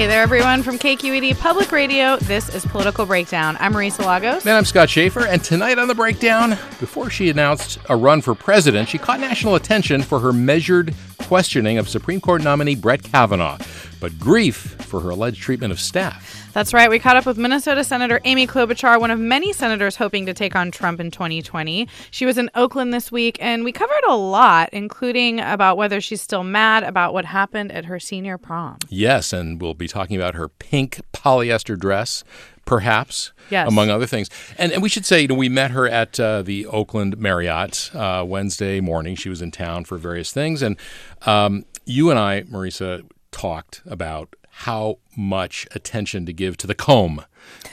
Hey there, everyone from KQED Public Radio. This is Political Breakdown. I'm Marisa Lagos. And I'm Scott Shafer. And tonight on The Breakdown, before she announced a run for president, she caught national attention for her measured questioning of Supreme Court nominee Brett Kavanaugh, but grief for her alleged treatment of staff. That's right. We caught up with Minnesota Senator Amy Klobuchar, one of many senators hoping to take on Trump in 2020. She was in Oakland this week, and we covered a lot, including about whether she's still mad about what happened at her senior prom. Yes, and we'll be talking about her pink polyester dress, perhaps, yes. among other things. And, and we should say, you know, we met her at uh, the Oakland Marriott uh, Wednesday morning. She was in town for various things. And um, you and I, Marisa, talked about how much attention to give to the comb,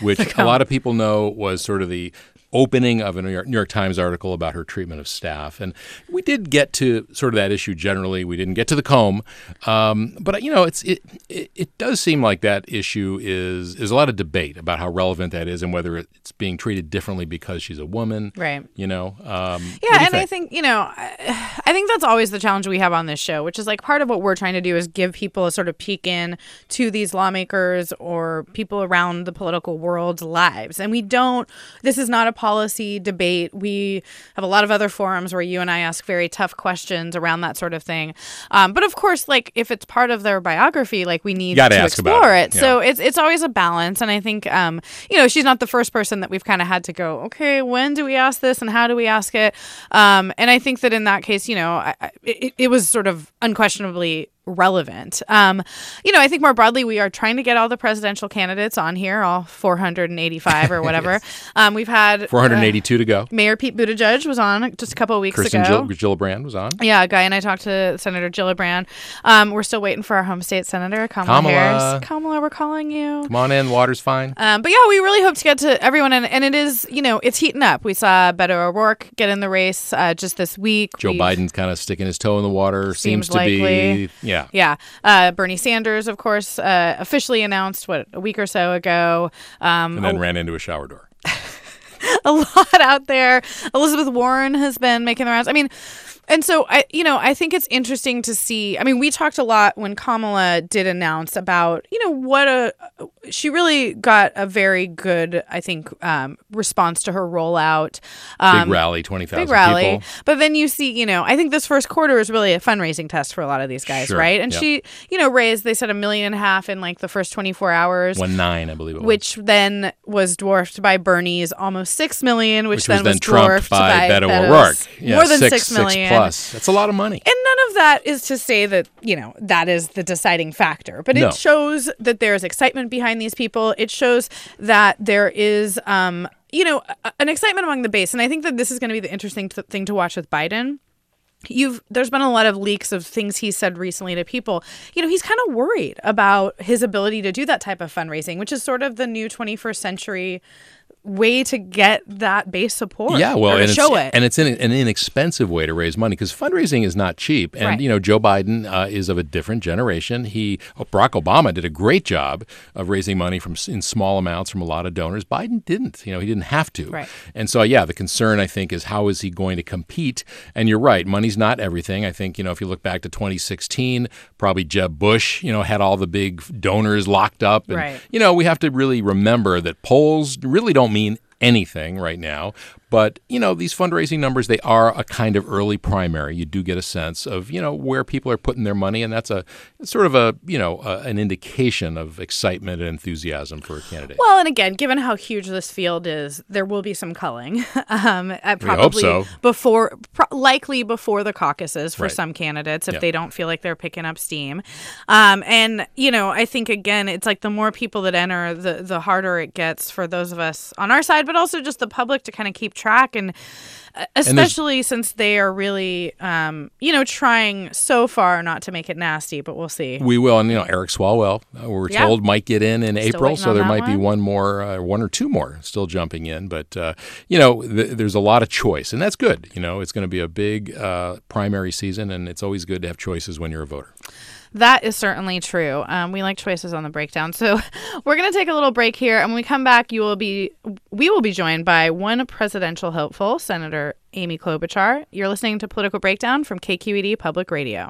which comb. a lot of people know was sort of the opening of a New York, New York, Times article about her treatment of staff. And we did get to sort of that issue generally. We didn't get to the comb. Um, but, you know, it's it, it, it, does seem like that issue is, is a lot of debate about how relevant that is and whether it's being treated differently because she's a woman. Right. You know? Um, yeah. And think? I think, you know, I, I think that's always the challenge we have on this show, which is like part of what we're trying to do is give people a sort of peek in to these lawmakers or people around the political world's lives. And we don't, this is not a policy debate. We have a lot of other forums where you and I ask very tough questions around that sort of thing. Um, but of course, like if it's part of their biography, like we need to explore it. it. Yeah. So it's it's always a balance. And I think um, you know she's not the first person that we've kind of had to go. Okay, when do we ask this and how do we ask it? Um, and I think that in that case, you know, I, it, it was sort of unquestionably relevant. Um, you know, I think more broadly, we are trying to get all the presidential candidates on here, all 485 or whatever. yes. um, we've had 482 uh, to go. Mayor Pete Buttigieg was on just a couple of weeks Kirsten ago. Gill- Gillibrand was on. Yeah, Guy and I talked to Senator Gillibrand. Um, we're still waiting for our home state senator, Kamala, Kamala. Harris. Kamala, we're calling you. Come on in, water's fine. Um, but yeah, we really hope to get to everyone, and, and it is, you know, it's heating up. We saw Beto O'Rourke get in the race uh, just this week. Joe We've, Biden's kind of sticking his toe in the water. Seems Seems, to likely. be, yeah. Yeah. Uh, Bernie Sanders, of course, uh, officially announced, what, a week or so ago. Um, And then a, ran into a shower door. a lot out there. Elizabeth Warren has been making the rounds. I mean, and so I, you know, I think it's interesting to see. I mean, we talked a lot when Kamala did announce about, you know, what a she really got a very good, I think, um, response to her rollout. Um, big rally, twenty thousand big rally. people. But then you see, you know, I think this first quarter is really a fundraising test for a lot of these guys, Sure, right? And yep. she, you know, raised they said a million and a half in like the first twenty four hours. One nine, I believe it was. Which then was dwarfed by Bernie's almost six million, which, Which then was then was dwarfed by Beto Beto's O'Rourke. Yeah, more than six, six million. Plus. That's a lot of money. And none of that is to say that, you know, that is the deciding factor, but No. it shows that there's excitement behind these people. It shows that there is, um, you know, an excitement among the base. And I think that this is going to be the interesting th- thing to watch with Biden. You've there's been a lot of leaks of things he said recently to people. You know, he's kind of worried about his ability to do that type of fundraising, which is sort of the new 21st century way to get that base support. Yeah, well, and show it's, it. and it's an, an inexpensive way to raise money because fundraising is not cheap. And Right. you know, Joe Biden uh, is of a different generation. He, oh, Barack Obama did a great job of raising money from in small amounts from a lot of donors. Biden didn't. You know, he didn't have to. Right. And so, yeah, the concern I think is how is he going to compete? And you're right, money's not everything. I think you know if you look back to 2016, probably Jeb Bush, you know, had all the big donors locked up. And, Right. You know, we have to really remember that polls really don't mean anything right now. But, you know, these fundraising numbers, they are a kind of early primary. You do get a sense of, you know, where people are putting their money. And that's a sort of a, you know, a, an indication of excitement and enthusiasm for a candidate. Well, and again, given how huge this field is, there will be some culling. um, at We hope probably so. before, pro- likely before the caucuses for Right. some candidates if Yeah. they don't feel like they're picking up steam. Um, and you know, I think again, it's like the more people that enter, the the harder it gets for those of us on our side, but also just the public to kind of keep track and. uh, Especially since they are really, um, you know, trying so far not to make it nasty, but we'll see. We will, and you know Eric Swalwell, uh, we're Yeah. told might get in in April, so there might be one. one more, uh, one or two more still jumping in. But uh, you know, th- there's a lot of choice, and that's good. You know, it's going to be a big uh, primary season, and it's always good to have choices when you're a voter. That is certainly true. Um, we like choices on the breakdown. So we're going to take a little break here, and when we come back, you will be we will be joined by one presidential hopeful, Senator Amy Klobuchar. You're listening to Political Breakdown from KQED Public Radio.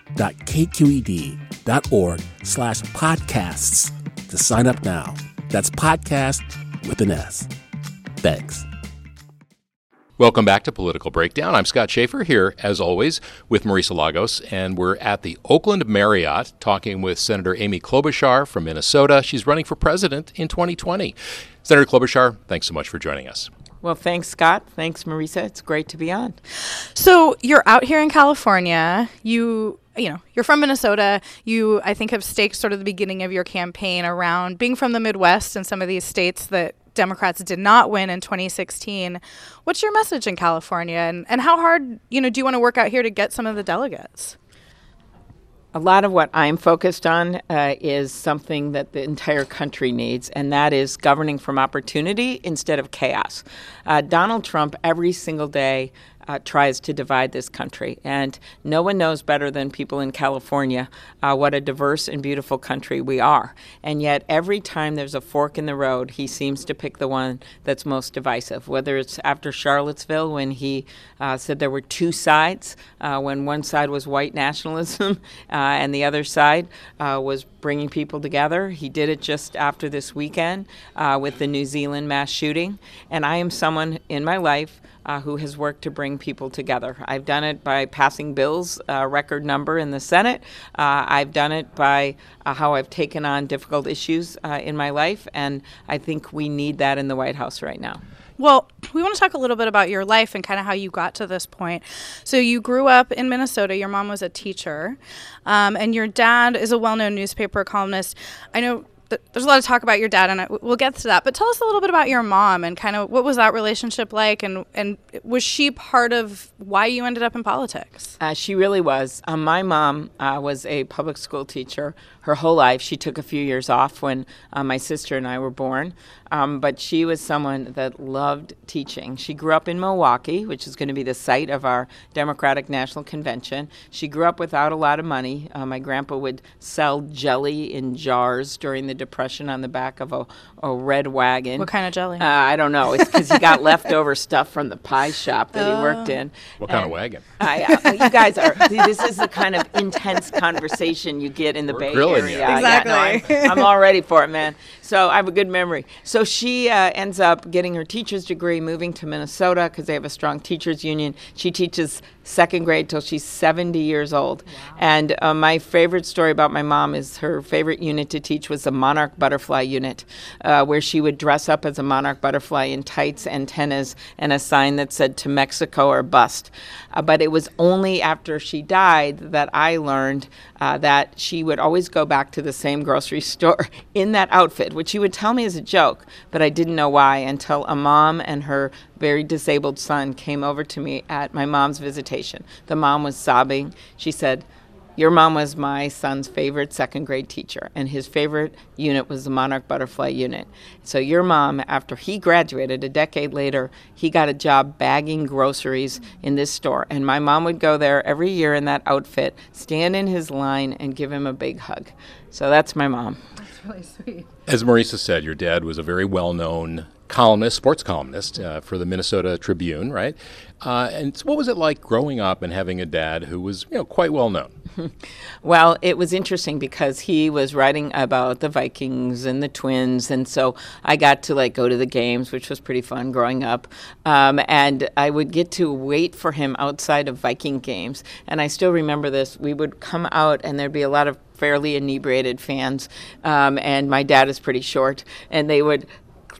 donate.kqed.org slash podcasts to sign up now. That's podcast with an S. Thanks. Welcome back to Political Breakdown. I'm Scott Shafer here, as always, with Marisa Lagos, and we're at the Oakland Marriott talking with Senator Amy Klobuchar from Minnesota. She's running for president in 2020. Senator Klobuchar, thanks so much for joining us. Well, thanks, Scott. Thanks, Marisa. It's great to be on. So you're out here in California. You you know you're from Minnesota. You I think have staked sort of the beginning of your campaign around being from the Midwest and some of these states that Democrats did not win in 2016. What's your message in California, and and how hard you know do you want to work out here to get some of the delegates? A lot of what I'm focused on uh, is something that the entire country needs, and that is governing from opportunity instead of chaos. Uh, Donald Trump, every single day, uh, tries to divide this country, and no one knows better than people in California uh, what a diverse and beautiful country we are. And yet, every time there's a fork in the road, he seems to pick the one that's most divisive. Whether it's after Charlottesville, when he uh, said there were two sides, uh, when one side was white nationalism uh, and the other side uh, was bringing people together. He did it just after this weekend with the New Zealand mass shooting. And I am someone in my life uh, who has worked to bring people together. I've done it by passing bills, a record number in the Senate. Uh, I've done it by uh, how I've taken on difficult issues uh, in my life, and I think we need that in the White House right now. Well, we want to talk a little bit about your life and kind of how you got to this point. So, you grew up in Minnesota. Your mom was a teacher, um, and your dad is a well known newspaper columnist. I know th- there's a lot of talk about your dad, and I, we'll get to that. But tell us a little bit about your mom and kind of what was that relationship like, and and was she part of why you ended up in politics? Uh, she really was. Um, my mom uh, was a public school teacher her whole life. She took a few years off when uh, my sister and I were born, um, but she was someone that loved teaching. She grew up in Milwaukee, which is going to be the site of our Democratic National Convention. She grew up without a lot of money. Uh, my grandpa would sell jelly in jars during the Depression on the back of a, a red wagon. What kind of jelly? Uh, I don't know. It's because he got leftover stuff from the pie shop that he worked Oh. in. What kind of wagon? I, uh, you guys are. This is the kind of intense conversation you get in the We're Bay grilling you. Area. Yeah, no, I'm, I'm all ready for it, man. So I have a good memory. So she uh, ends up getting her teacher's degree, moving to Minnesota because they have a strong teachers union. She teaches second grade till she's 70 years old. And uh, my favorite story about my mom is her favorite unit to teach was the monarch butterfly unit, uh, where she would dress up as a monarch butterfly in tights, antennas, and a sign that said "To Mexico or Bust." Uh, but it was only after she died that I learned uh, that she would always go back to the same grocery store in that outfit, which she would tell me as a joke, but I didn't know why until a mom and her very disabled son came over to me at my mom's visitation. The mom was sobbing. She said, your mom was my son's favorite second grade teacher, and his favorite unit was the Monarch Butterfly unit. So, your mom, after he graduated a decade later, he got a job bagging groceries in this store. And my mom would go there every year in that outfit, stand in his line, and give him a big hug. So, that's my mom. That's really sweet. As Marisa said, your dad was a very well known columnist, sports columnist uh, for the Minnesota Tribune, right? Uh, and so what was it like growing up and having a dad who was you know, quite well known? Well, it was interesting because he was writing about the Vikings and the Twins, and so I got to like go to the games, which was pretty fun growing up. Um, and I would get to wait for him outside of Viking games, and I still remember this. We would come out, and there'd be a lot of fairly inebriated fans, um, and my dad is pretty short, and they would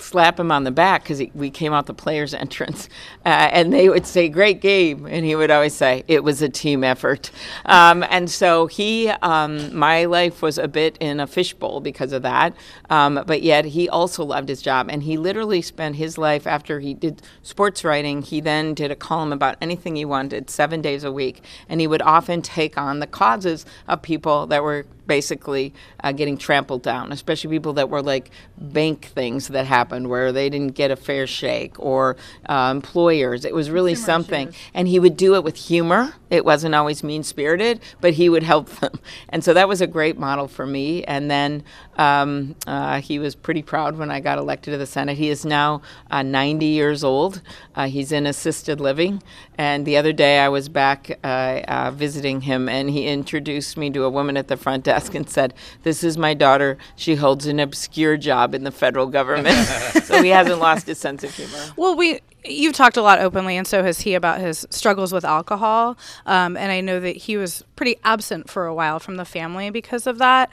slap him on the back because we came out the players' entrance, uh, and they would say, "Great game," and he would always say, "It was a team effort." Um, and so he, um, my life was a bit in a fishbowl because of that, um, but yet he also loved his job, and he literally spent his life after he did sports writing. He then did a column about anything he wanted, seven days a week, and he would often take on the causes of people that were basically uh, getting trampled down, especially people that were like bank things that happened where they didn't get a fair shake or uh, employers. It was really something. And he would do it with humor. It wasn't always mean spirited, but he would help them. And so that was a great model for me. And then um, uh, he was pretty proud when I got elected to the Senate. He is now uh, 90 years old. Uh, he's in assisted living. And the other day I was back uh, uh, visiting him, and he introduced me to a woman at the front desk and said, This is my daughter. She holds an obscure job in the federal government. so he hasn't lost his sense of humor. Well, we you've talked a lot openly, and so has he about his struggles with alcohol. Um, and I know that he was pretty absent for a while from the family because of that.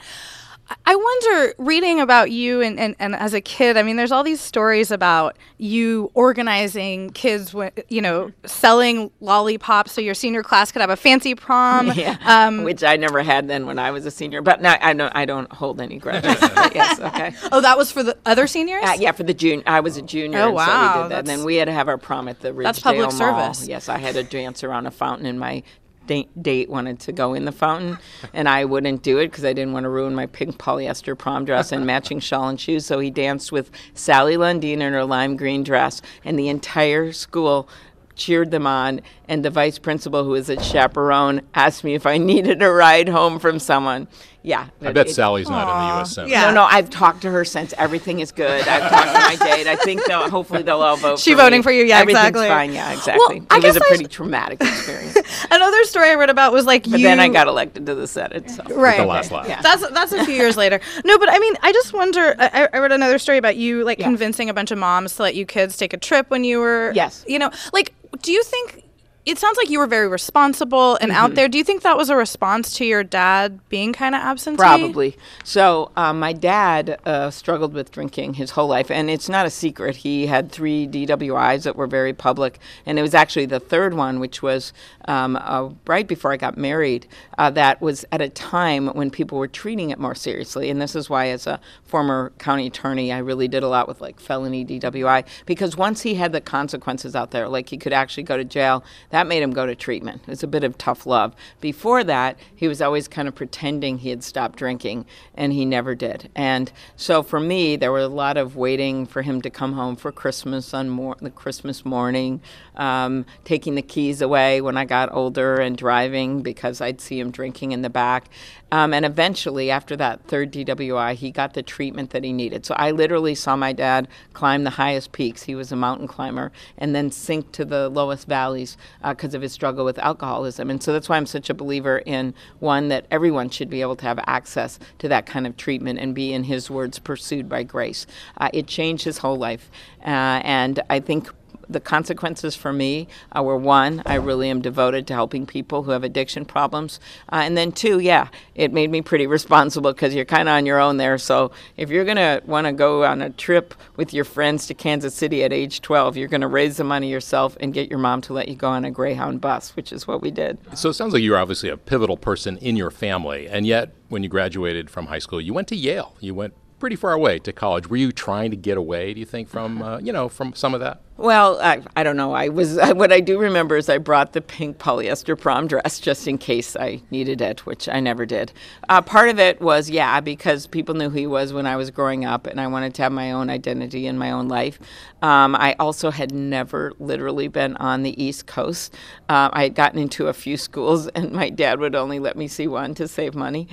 I- wonder, reading about you and, and, and as a kid, I mean, there's all these stories about you organizing kids, you know, selling lollipops so your senior class could have a fancy prom. Yeah, Um, which I never had then when I was a senior. But now I don't. I don't hold any grudges. Yes, okay. oh, that was for the other seniors? Uh, yeah, for the junior, I was a junior. Oh, and So we did that. And then we had to have our prom at the Ridgedale That's public Mall. service. Yes, I had to dance around a fountain, in my date, wanted to go in the fountain, and I wouldn't do it because I didn't want to ruin my pink polyester prom dress and matching shawl and shoes. So he danced with Sally Lundeen in her lime green dress, and the entire school cheered them on. And the vice principal, who was a chaperone, asked me if I needed a ride home from someone. Yeah, I it- bet it- Sally's not in the U.S. Senate. Yeah. no, no, I've talked to her since. Everything is good. I've talked to my date. I think they'll hopefully they'll all vote. She for me. voting for you, yeah, Everything's exactly. fine. Yeah, exactly. I it was a pretty was- traumatic experience. Another story I read about was like but you. then I got elected to the Senate. So. right. The last laugh. Yeah. That's that's a few years later. No, but I mean, I just wonder. I, I read another story about you like Yeah. convincing a bunch of moms to let you kids take a trip when you were. Yes. You know, like, do you think it sounds like you were very responsible and Mm-hmm. out there. Do you think that was a response to your dad being kind of absentee? Probably. So, um, my dad uh, struggled with drinking his whole life, and it's not a secret. He had three DWIs that were very public, and it was actually the third one, which was um, uh, right before I got married, uh, that was at a time when people were treating it more seriously. And this is why, as a former county attorney, I really did a lot with like felony DWI, because once he had the consequences out there, like he could actually go to jail, that made him go to treatment. It was a bit of tough love. Before that, he was always kind of pretending he had stopped drinking, and he never did. And so for me, there were a lot of waiting for him to come home for Christmas on mor- the Christmas morning, um, taking the keys away when I got older and driving because I'd see him drinking in the back. Um, and eventually, after that third DWI, he got the treatment that he needed. So I literally saw my dad climb the highest peaks. He was a mountain climber, and then sink to the lowest valleys because of his struggle with alcoholism. And so that's why I'm such a believer in one that everyone should be able to have access to that kind of treatment and be, in his words, pursued by grace. Uh, it changed his whole life, uh, and I think the consequences for me uh, were one, I really am devoted to helping people who have addiction problems. Uh, and then two, yeah, it made me pretty responsible because you're kind of on your own there. So if you're going to want to go on a trip with your friends to Kansas City at age 12, you're going to raise the money yourself and get your mom to let you go on a Greyhound bus, which is what we did. So it sounds like you were obviously a pivotal person in your family, and yet when you graduated from high school, you went to Yale. You went pretty far away to college. Were you trying to get away? Do you think from uh, you know from some of that? Well, I, I don't know. I was what I do remember is I brought the pink polyester prom dress just in case I needed it, which I never did. Uh, part of it was yeah, because people knew who he was when I was growing up, and I wanted to have my own identity in my own life. Um, I also had never literally been on the East Coast. Uh, I had gotten into a few schools, and my dad would only let me see one to save money,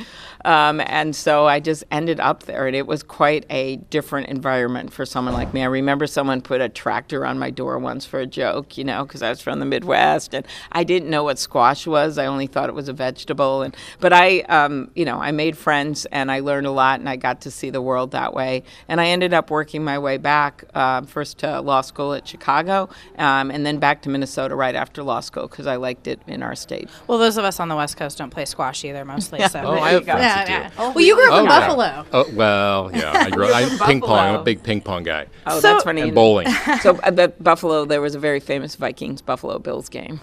um, and so I just ended up there, and it was quite a different environment for someone like me. I remember someone put a tractor on my door once for a joke, you know, because I was from the Midwest and I didn't know what squash was. I only thought it was a vegetable. And but I, um, you know, I made friends and I learned a lot and I got to see the world that way. And I ended up working my way back uh, first to law school at Chicago um, and then back to Minnesota right after law school because I liked it in our state. Well, those of us on the West Coast don't play squash either, mostly. So Oh, I have friends yeah, that do. yeah. Well, you grew up Oh, in yeah. Buffalo. Oh well, yeah. I grew. I from ping pong. I'm a big ping pong guy. Oh, So- that's funny. And bowling. so at the Buffalo, there was a very famous Vikings Buffalo Bills game.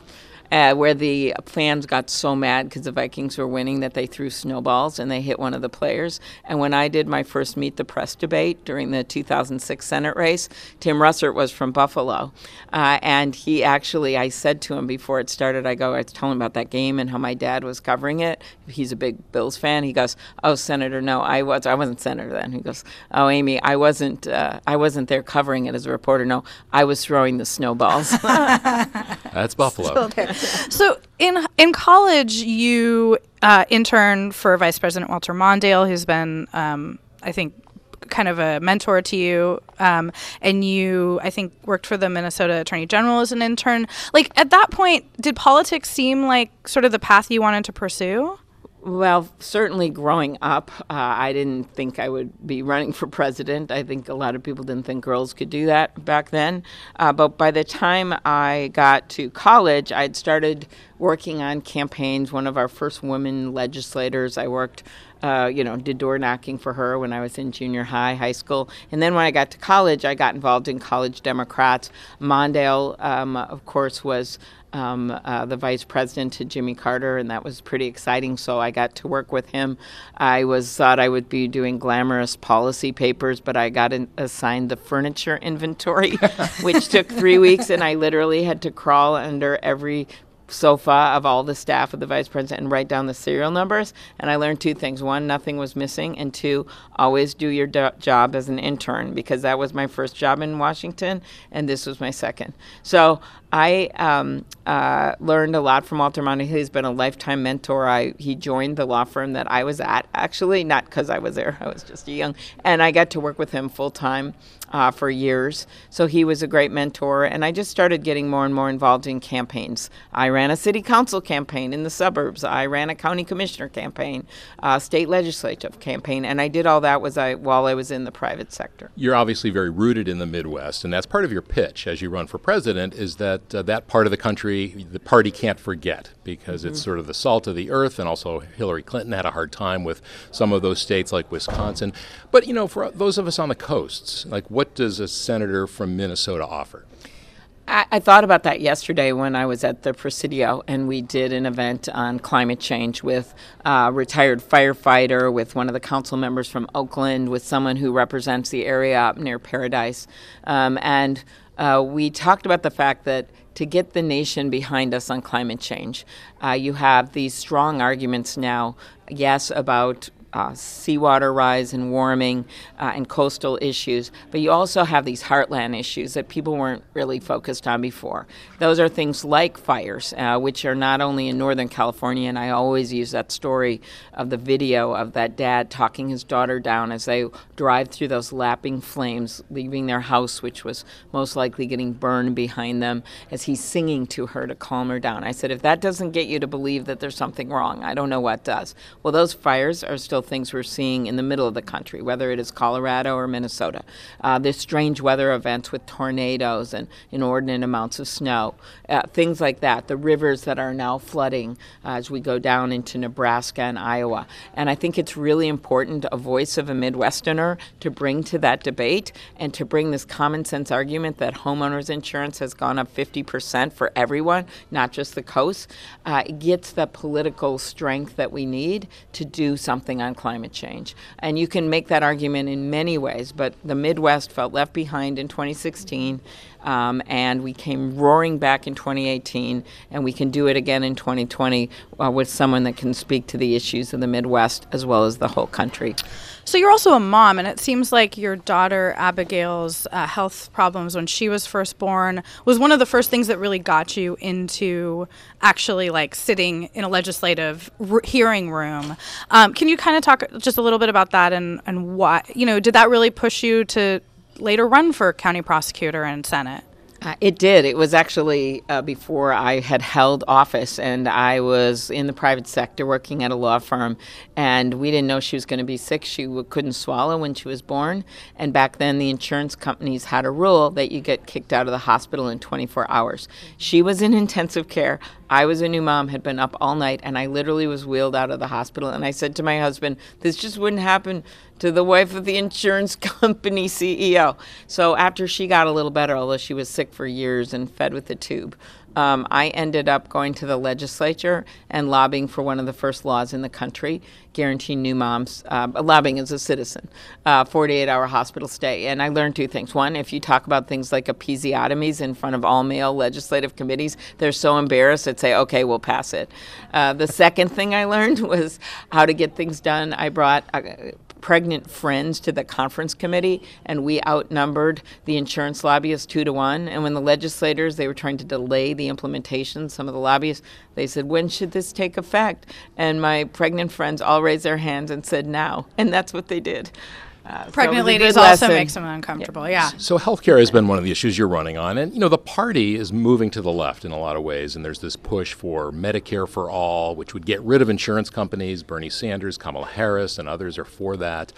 Uh, where the fans got so mad because the Vikings were winning that they threw snowballs and they hit one of the players. And when I did my first Meet the Press debate during the 2006 Senate race, Tim Russert was from Buffalo. Uh, and he actually, I said to him before it started, I go, I was telling him about that game and how my dad was covering it. He's a big Bills fan. He goes, "Oh, Senator, no, I was. I wasn't senator then." He goes, "Oh, Amy, I wasn't. Uh, I wasn't there covering it as a reporter. No, I was throwing the snowballs." That's Buffalo. So in in college, you uh, interned for Vice President Walter Mondale, who's been, um, I think, kind of a mentor to you, um, and you, I think, worked for the Minnesota Attorney General as an intern. Like at that point, did politics seem like sort of the path you wanted to pursue? Well, certainly growing up, uh, I didn't think I would be running for president. I think a lot of people didn't think girls could do that back then. Uh, but by the time I got to college, I'd started working on campaigns. One of our first women legislators, I worked. Uh, you know, did door knocking for her when I was in junior high, high school. And then when I got to college, I got involved in College Democrats. Mondale, um, of course, was um, uh, the vice president to Jimmy Carter, and that was pretty exciting. So I got to work with him. I was thought I would be doing glamorous policy papers, but I got assigned the furniture inventory, which took three weeks, and I literally had to crawl under every sofa of all the staff of the vice president and write down the serial numbers. And I learned two things: one, nothing was missing, and two, always do your do- job as an intern because that was my first job in Washington, and this was my second. So I um, uh, learned a lot from Walter Mondale. He's been a lifetime mentor. I he joined the law firm that I was at, actually, not because I was there. I was just young, and I got to work with him full time uh, for years. So he was a great mentor, and I just started getting more and more involved in campaigns. I ran a city council campaign in the suburbs. I ran a county commissioner campaign, uh, state legislative campaign, and I did all that was I while I was in the private sector. You're obviously very rooted in the Midwest, and that's part of your pitch as you run for president. Is that that uh, that part of the country the party can't forget because Mm-hmm. it's sort of the salt of the earth, and also Hillary Clinton had a hard time with some of those states like Wisconsin. But you know, for those of us on the coasts, like what does a senator from Minnesota offer? I, I thought about that yesterday when I was at the Presidio and we did an event on climate change with a retired firefighter, with one of the council members from Oakland, with someone who represents the area up near Paradise. Um, and uh, we talked about the fact that to get the nation behind us on climate change, uh, you have these strong arguments now, yes, about uh, seawater rise and warming uh, and coastal issues, but you also have these heartland issues that people weren't really focused on before. Those are things like fires, uh, which are not only in Northern California, and I always use that story of the video of that dad talking his daughter down as they drive through those lapping flames, leaving their house, which was most likely getting burned behind them, as he's singing to her to calm her down. I said, if that doesn't get you to believe that there's something wrong, I don't know what does. Well, those fires are still things we're seeing in the middle of the country, whether it is Colorado or Minnesota. Uh, there's strange weather events with tornadoes and inordinate amounts of snow, uh, things like that. The rivers that are now flooding as we go down into Nebraska and Iowa. And I think it's really important a voice of a Midwesterner to bring to that debate and to bring this common sense argument that homeowners insurance has gone up 50% for everyone, not just the coast. Uh, gets the political strength that we need to do something on climate change. And you can make that argument in many ways, but the Midwest felt left behind in 2016. Um, and we came roaring back in 2018, and we can do it again in 2020 uh, with someone that can speak to the issues of the Midwest as well as the whole country. So you're also a mom, and it seems like your daughter Abigail's uh, health problems when she was first born was one of the first things that really got you into actually like sitting in a legislative hearing room. Um, can you kind of talk just a little bit about that and and why you know did that really push you to later run for county prosecutor and senate? Uh, it did. It was actually uh, before I had held office, and I was in the private sector working at a law firm. And we didn't know she was going to be sick. She w- couldn't swallow when she was born. And back then, the insurance companies had a rule that you get kicked out of the hospital in 24 hours. She was in intensive care. I was a new mom, had been up all night, and I literally was wheeled out of the hospital. And I said to my husband, This just wouldn't happen to the wife of the insurance company CEO. So after she got a little better, although she was sick for years and fed with a tube, um, I ended up going to the legislature and lobbying for one of the first laws in the country, guaranteeing new moms, uh, lobbying as a citizen, uh, 48 hour hospital stay. And I learned two things. One, if you talk about things like episiotomies in front of all male legislative committees, they're so embarrassed they'd say, okay, we'll pass it. Uh, the second thing I learned was how to get things done. I brought uh, pregnant friends to the conference committee, and we outnumbered the insurance lobbyists two to one. And when the legislators they were trying to delay the implementation, some of the lobbyists they said, "When should this take effect?" And my pregnant friends all raised their hands and said, "Now," and that's what they did. Uh, so Pregnant was a good ladies also lesson. makes them uncomfortable. Yeah. So healthcare has been one of the issues you're running on, and you know the party is moving to the left in a lot of ways, and there's this push for Medicare for all, which would get rid of insurance companies. Bernie Sanders, Kamala Harris, and others are for that.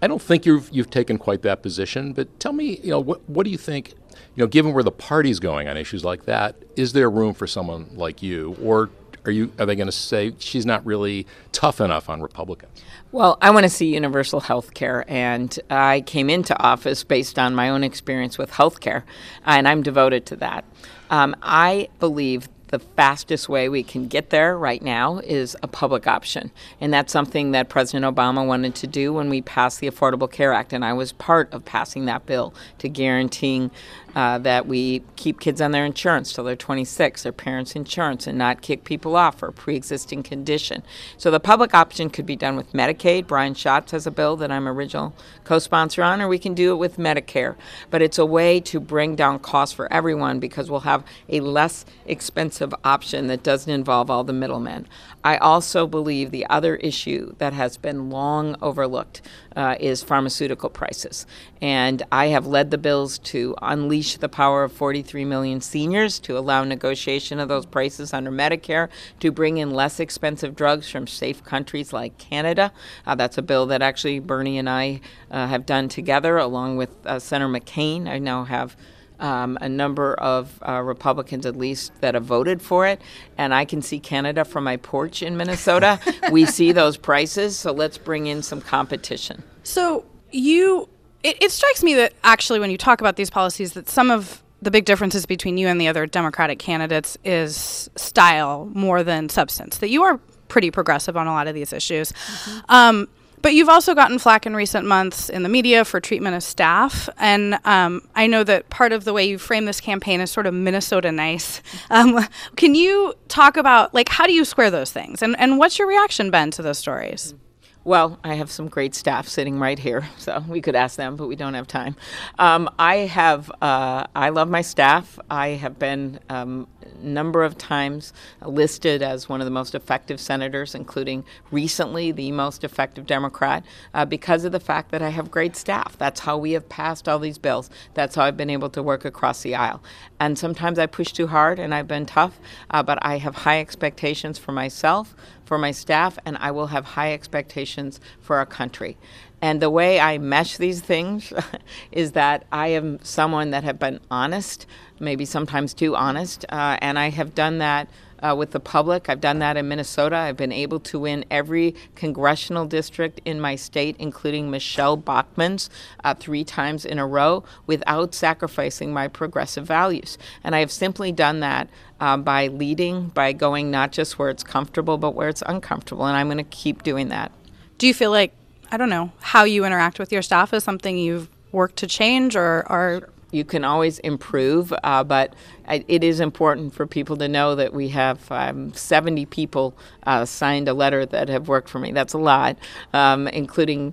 I don't think you've you've taken quite that position, but tell me, you know, what what do you think? You know, given where the party's going on issues like that, is there room for someone like you, or are you are they going to say she's not really tough enough on Republicans? Well, I want to see universal health care, and I came into office based on my own experience with health care, and I'm devoted to that. Um, I believe the fastest way we can get there right now is a public option. And that's something that President Obama wanted to do when we passed the Affordable Care Act. And I was part of passing that bill to guaranteeing uh, that we keep kids on their insurance till they're 26, their parents' insurance, and not kick people off for a pre existing condition. So the public option could be done with Medicaid. Brian Schatz has a bill that I'm original co sponsor on, or we can do it with Medicare. But it's a way to bring down costs for everyone because we'll have a less expensive option that doesn't involve all the middlemen. I also believe the other issue that has been long overlooked uh, is pharmaceutical prices. And I have led the bills to unleash the power of 43 million seniors to allow negotiation of those prices under Medicare, to bring in less expensive drugs from safe countries like Canada. Uh, that's a bill that actually Bernie and I uh, have done together, along with uh, Senator McCain. I now have um, a number of uh, Republicans, at least, that have voted for it. And I can see Canada from my porch in Minnesota. we see those prices, so let's bring in some competition. So you, it, it strikes me that actually, when you talk about these policies, that some of the big differences between you and the other Democratic candidates is style more than substance. That you are pretty progressive on a lot of these issues. Mm-hmm. Um, but you've also gotten flack in recent months in the media for treatment of staff. And um, I know that part of the way you frame this campaign is sort of Minnesota nice. Um, can you talk about, like, how do you square those things? And, and what's your reaction been to those stories? Well, I have some great staff sitting right here, so we could ask them, but we don't have time. Um, I have, uh, I love my staff. I have been um, number of times listed as one of the most effective senators, including recently the most effective Democrat, uh, because of the fact that I have great staff. That's how we have passed all these bills. That's how I've been able to work across the aisle. And sometimes I push too hard and I've been tough, uh, but I have high expectations for myself, for my staff, and I will have high expectations for our country. And the way I mesh these things is that I am someone that have been honest, maybe sometimes too honest, uh, and I have done that uh, with the public. I've done that in Minnesota. I've been able to win every congressional district in my state, including Michelle Bachmann's, uh, three times in a row without sacrificing my progressive values. And I have simply done that uh, by leading, by going not just where it's comfortable, but where it's uncomfortable. And I'm going to keep doing that. Do you feel like I don't know, how you interact with your staff is something you've worked to change or are you can always improve, uh, but it is important for people to know that we have um, 70 people uh, signed a letter that have worked for me. That's a lot, um, including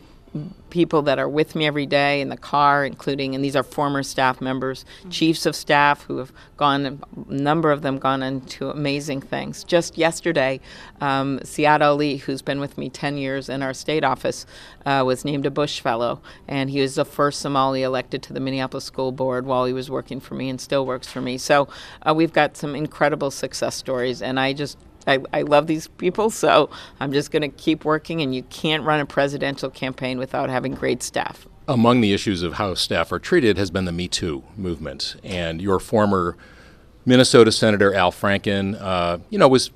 people that are with me every day in the car, including, and these are former staff members, mm-hmm. chiefs of staff who have gone, a number of them gone into amazing things. Just yesterday, um, Siad Ali, who's been with me 10 years in our state office, uh, was named a Bush Fellow, and he was the first Somali elected to the Minneapolis School Board while he was working for me and still works for me. So uh, we've got some incredible success stories, and I just I, I love these people, so I'm just going to keep working. And you can't run a presidential campaign without having great staff. Among the issues of how staff are treated has been the Me Too movement, and your former Minnesota Senator Al Franken, uh, you know, was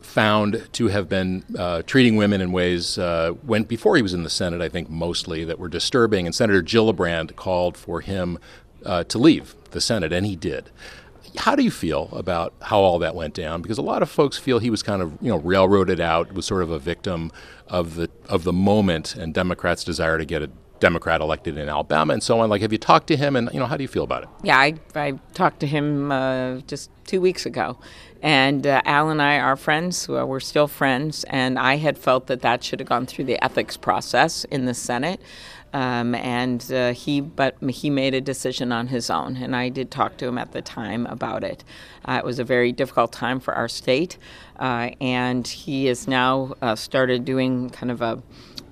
found to have been uh, treating women in ways uh, when before he was in the Senate, I think mostly that were disturbing. And Senator Gillibrand called for him uh, to leave the Senate, and he did. How do you feel about how all that went down? Because a lot of folks feel he was kind of you know railroaded out, was sort of a victim of the of the moment and Democrats' desire to get a Democrat elected in Alabama and so on. Like, have you talked to him, and you know, how do you feel about it? Yeah, I, I talked to him uh, just two weeks ago, and uh, Al and I are friends. We're still friends, and I had felt that that should have gone through the ethics process in the Senate. Um, and uh, he, but he made a decision on his own, and I did talk to him at the time about it. Uh, it was a very difficult time for our state, uh, and he has now uh, started doing kind of a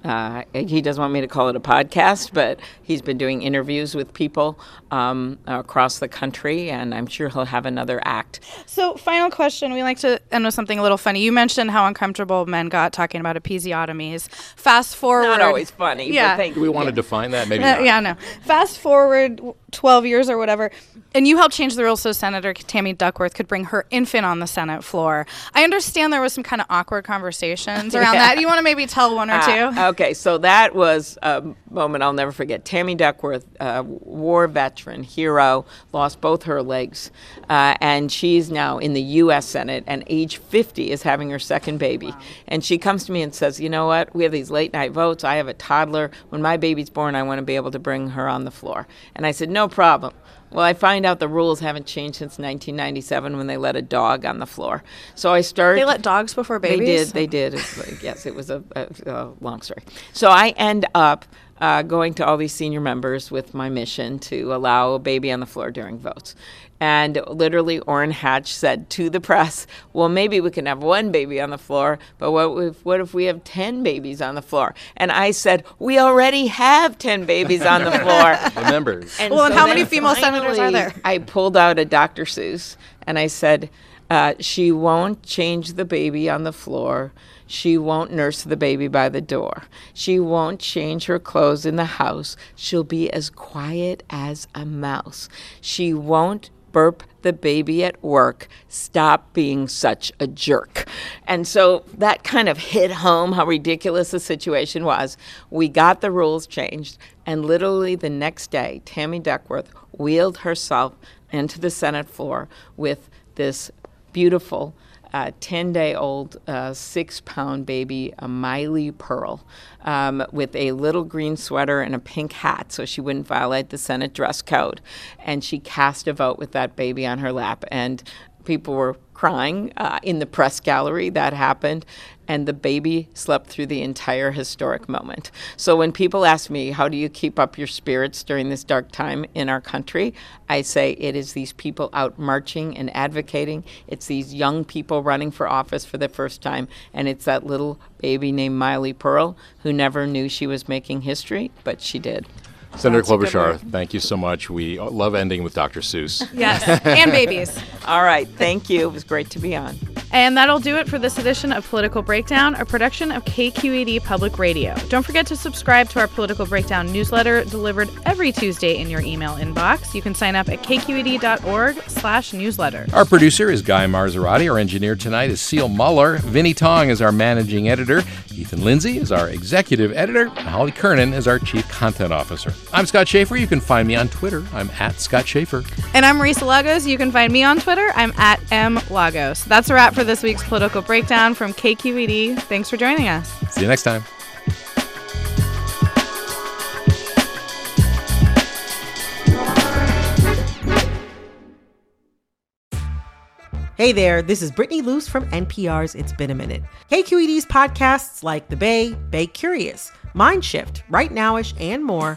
uh, he doesn't want me to call it a podcast, but he's been doing interviews with people um, across the country, and I'm sure he'll have another act. So, final question. We like to end with something a little funny. You mentioned how uncomfortable men got talking about episiotomies. Fast forward. Not always funny. Yeah. Do we want to define that? Maybe. Uh, yeah, no. Fast forward 12 years or whatever, and you helped change the rules so Senator Tammy Duckworth could bring her infant on the Senate floor. I understand there was some kind of awkward conversations around yeah. that. You want to maybe tell one or uh, two? Okay, so that was a moment I'll never forget. Tammy Duckworth, uh, war veteran, hero, lost both her legs, uh, and she's now in the U.S. Senate, and age 50 is having her second baby. Wow. And she comes to me and says, "You know what? We have these late night votes. I have a toddler. When my baby's born, I want to be able to bring her on the floor." And I said, "No problem." Well, I find out the rules haven't changed since 1997 when they let a dog on the floor. So I started. They let dogs before babies. They did. They did. Like, yes, it was a, a, a, long story. So I end up uh, going to all these senior members with my mission to allow a baby on the floor during votes. And literally, Orrin Hatch said to the press, "Well, maybe we can have one baby on the floor, but what if what if we have ten babies on the floor?" And I said, "We already have ten babies on the floor." Remember. And well, so and how many female senators are there? I pulled out a Dr. Seuss and I said, Uh, she won't change the baby on the floor. She won't nurse the baby by the door. She won't change her clothes in the house. She'll be as quiet as a mouse. She won't burp the baby at work. Stop being such a jerk. And so that kind of hit home how ridiculous the situation was. We got the rules changed, and literally the next day, Tammy Duckworth wheeled herself into the Senate floor with this beautiful 10 day old uh, six pound baby, a Maile Pearl, um, with a little green sweater and a pink hat so she wouldn't violate the Senate dress code. And she cast a vote with that baby on her lap. And people were crying uh, in the press gallery. That happened. And the baby slept through the entire historic moment. So when people ask me, how do you keep up your spirits during this dark time in our country? I say it is these people out marching and advocating. It's these young people running for office for the first time. And it's that little baby named Maile Pearl who never knew she was making history, but she did. Senator Klobuchar, thank you so much. We love ending with Dr. Seuss. Yes, and babies. All right, thank you. It was great to be on. And that'll do it for this edition of Political Breakdown, a production of KQED Public Radio. Don't forget to subscribe to our Political Breakdown newsletter delivered every Tuesday in your email inbox. You can sign up at kqed.org slash newsletter. Our producer is Guy Marzorati. Our engineer tonight is Seal Muller. Vinnee Tong is our managing editor. Ethan Lindsey is our executive editor. And Holly Kernan is our chief content officer. I'm Scott Shafer. You can find me on Twitter. I'm at Scott Shafer. And I'm Marisa Lagos. You can find me on Twitter. I'm at M Lagos. That's a wrap for this week's political breakdown from KQED. Thanks for joining us. See you next time. Hey there, this is Brittany Luce from NPR's It's Been a Minute. KQED's podcasts like The Bay, Bay Curious, Mind Shift, Right Nowish, and more